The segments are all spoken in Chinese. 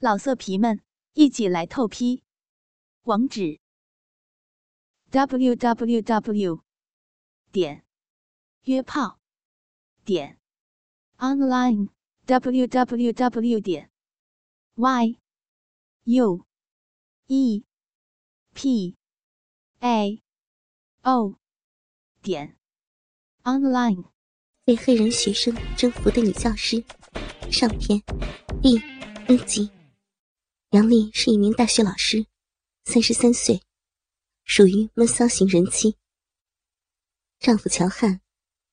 老色皮们，一起来透批！网址：w w w 点约炮点 online w w w 点 y u e p a o 点 online。被黑人学生征服的女教师，上篇第一集。杨丽是一名大学老师，三十三岁，属于闷骚型人妻。丈夫乔汉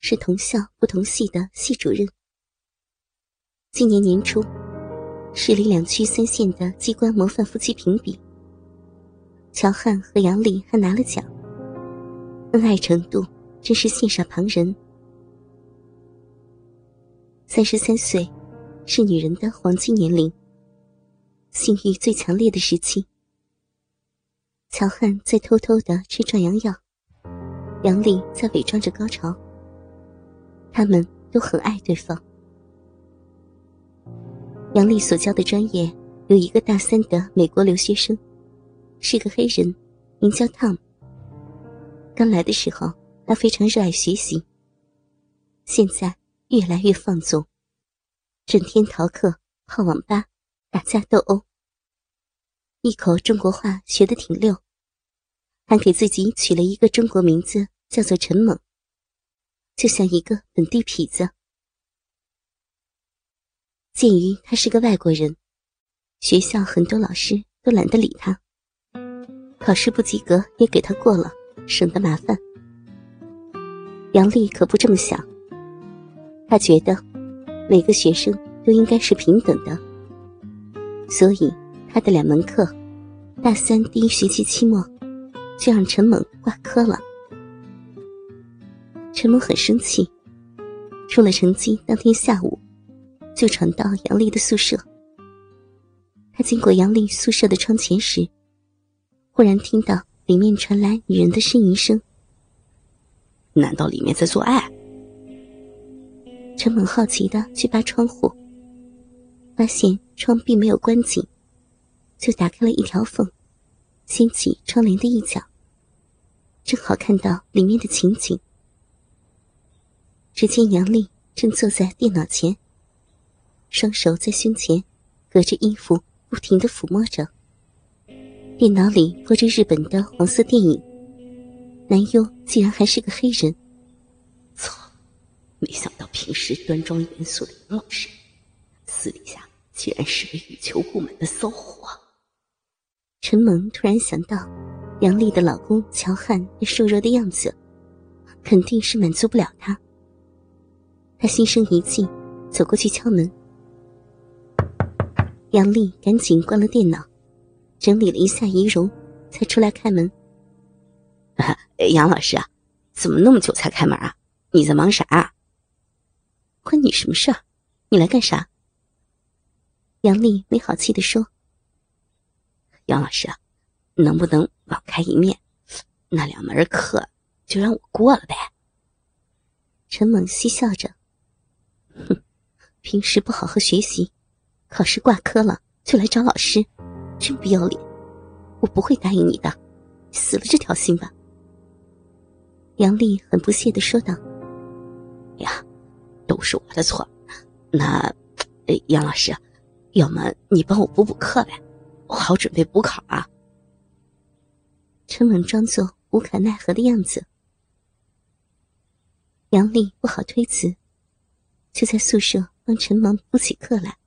是同校不同系的系主任。今年年初，市里两区三县的机关模范夫妻评比，乔汉和杨丽还拿了奖，恩爱程度真是羡煞旁人。三十三岁，是女人的黄金年龄。性欲最强烈的时期，乔汉在偷偷的吃壮阳药，杨丽在伪装着高潮。他们都很爱对方。杨丽所教的专业有一个大三的美国留学生，是个黑人，名叫 Tom。刚来的时候，他非常热爱学习，现在越来越放纵，整天逃课、泡网吧。打架斗殴，一口中国话学得挺溜，还给自己取了一个中国名字，叫做陈猛，就像一个本地痞子。鉴于他是个外国人，学校很多老师都懒得理他，考试不及格也给他过了，省得麻烦。杨丽可不这么想，她觉得每个学生都应该是平等的。所以，他的两门课，大三第一学期期末，就让陈猛挂科了。陈猛很生气，出了成绩当天下午，就闯到杨丽的宿舍。他经过杨丽宿舍的窗前时，忽然听到里面传来女人的呻吟声。难道里面在做爱？陈猛好奇的去扒窗户。发现窗并没有关紧，就打开了一条缝，掀起窗帘的一角，正好看到里面的情景。只见杨丽正坐在电脑前，双手在胸前，隔着衣服不停的抚摸着。电脑里播着日本的黄色电影，男优竟然还是个黑人。操！没想到平时端庄严肃的杨老师。私底下竟然是个欲求不满的骚货。陈萌突然想到，杨丽的老公乔汉那瘦弱的样子，肯定是满足不了她。他心生一计，走过去敲门。杨丽赶紧关了电脑，整理了一下仪容，才出来开门。杨老师啊，怎么那么久才开门啊？你在忙啥啊？关你什么事儿？你来干啥？杨丽没好气地说：“杨老师，能不能网开一面？那两门课就让我过了呗。”陈猛嬉笑着：“哼，平时不好好学习，考试挂科了就来找老师，真不要脸！我不会答应你的，死了这条心吧。”杨丽很不屑的说道：“呀，都是我的错。那，杨老师。”要么你帮我补补课呗，我好准备补考啊。陈猛装作无可奈何的样子，杨丽不好推辞，就在宿舍帮陈猛补起课来。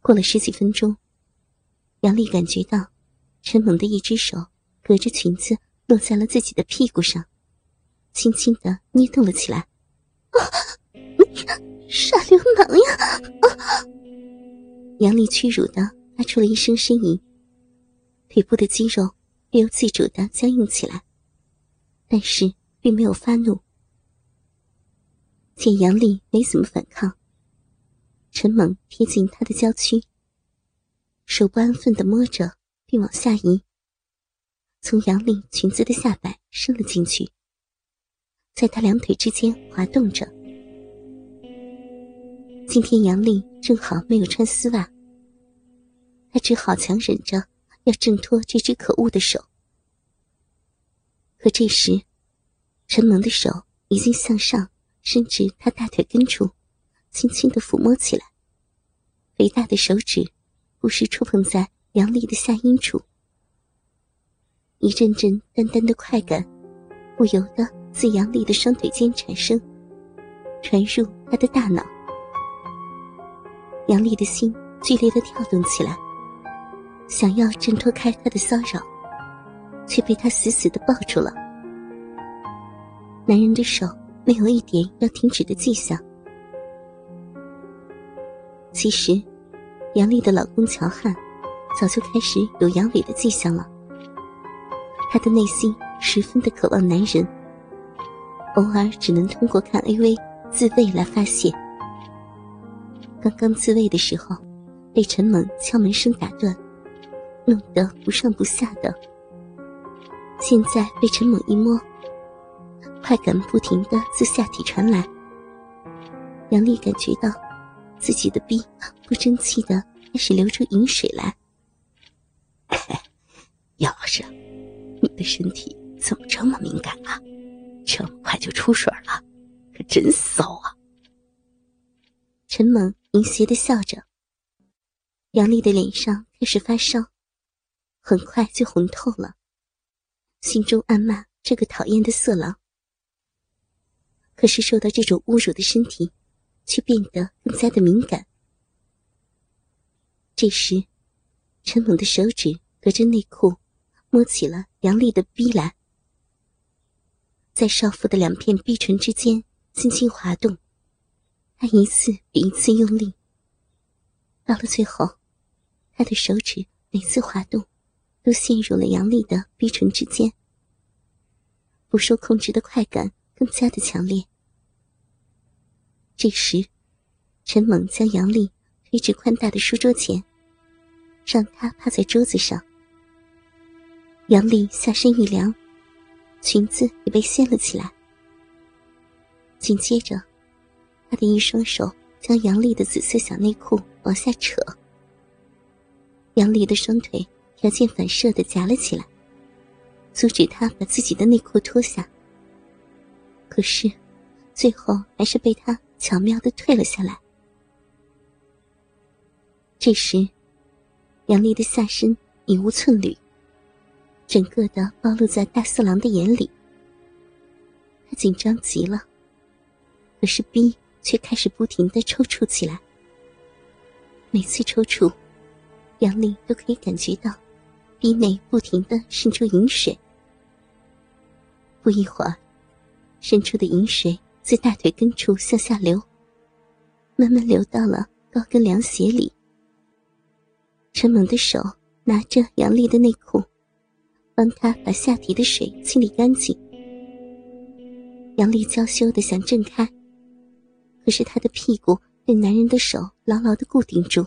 过了十几分钟，杨丽感觉到陈猛的一只手隔着裙子落在了自己的屁股上，轻轻的捏动了起来。啊！傻流氓呀！啊！杨丽屈辱的发出了一声呻吟，腿部的肌肉不由自主的僵硬起来，但是并没有发怒。见杨丽没怎么反抗，陈猛贴近她的娇躯，手不安分的摸着，并往下移，从杨丽裙子的下摆伸了进去，在她两腿之间滑动着。今天杨丽正好没有穿丝袜，他只好强忍着要挣脱这只可恶的手。可这时，陈萌的手已经向上伸至他大腿根处，轻轻的抚摸起来。肥大的手指不时触碰在杨丽的下阴处，一阵阵淡淡的快感不由得自杨丽的双腿间产生，传入他的大脑。杨丽的心剧烈的跳动起来，想要挣脱开他的骚扰，却被他死死的抱住了。男人的手没有一点要停止的迹象。其实，杨丽的老公乔汉早就开始有阳痿的迹象了。他的内心十分的渴望男人，偶尔只能通过看 AV 自慰来发泄。刚刚自慰的时候，被陈猛敲门声打断，弄得不上不下的。现在被陈猛一摸，快感不停的自下体传来。杨丽感觉到。自己的逼不争气的开始流出饮水来。杨老师，你的身体怎么这么敏感啊？这么快就出水了，可真骚啊！陈猛淫邪的笑着。杨丽的脸上开始发烧，很快就红透了，心中暗骂这个讨厌的色狼。可是受到这种侮辱的身体。却变得更加的敏感。这时，陈猛的手指隔着内裤摸起了杨丽的逼来，在少妇的两片逼唇之间轻轻滑动，他一次比一次用力。到了最后，他的手指每次滑动，都陷入了杨丽的逼唇之间，不受控制的快感更加的强烈。这时，陈猛将杨丽推至宽大的书桌前，让她趴在桌子上。杨丽下身一凉，裙子也被掀了起来。紧接着，他的一双手将杨丽的紫色小内裤往下扯。杨丽的双腿条件反射的夹了起来，阻止他把自己的内裤脱下。可是，最后还是被他。巧妙的退了下来。这时，杨丽的下身已无寸缕，整个的暴露在大色狼的眼里。他紧张极了，可是逼却开始不停的抽搐起来。每次抽搐，杨丽都可以感觉到鼻内不停的渗出饮水。不一会儿，渗出的饮水。自大腿根处向下流，慢慢流到了高跟凉鞋里。陈猛的手拿着杨丽的内裤，帮她把下体的水清理干净。杨丽娇羞的想挣开，可是她的屁股被男人的手牢牢的固定住，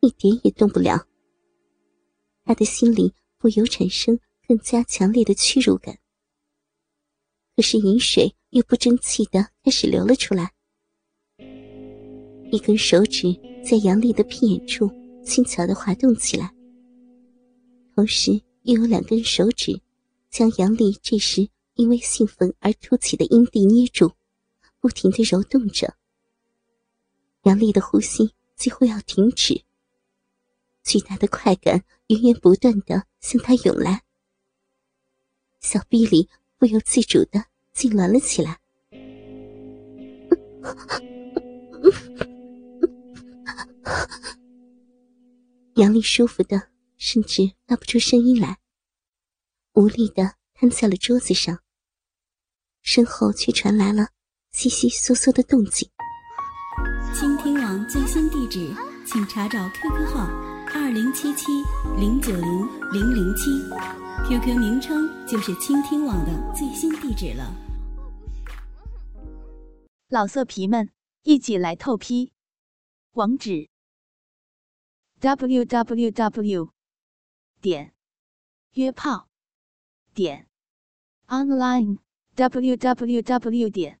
一点也动不了。她的心里不由产生更加强烈的屈辱感。可是饮水。又不争气的开始流了出来，一根手指在杨丽的屁眼处轻巧的滑动起来，同时又有两根手指将杨丽这时因为兴奋而凸起的阴蒂捏住，不停的揉动着。杨丽的呼吸几乎要停止，巨大的快感源源不断的向她涌来，小臂里不由自主的。痉挛了起来，杨丽舒服的甚至发不出声音来，无力的瘫在了桌子上，身后却传来了悉悉嗦嗦的动静。倾听网最新地址，请查找 QQ 号二零七七零九零零零七，QQ 名称就是倾听网的最新地址了。老色皮们，一起来透批！网址：w w w 点约炮点 online w w w 点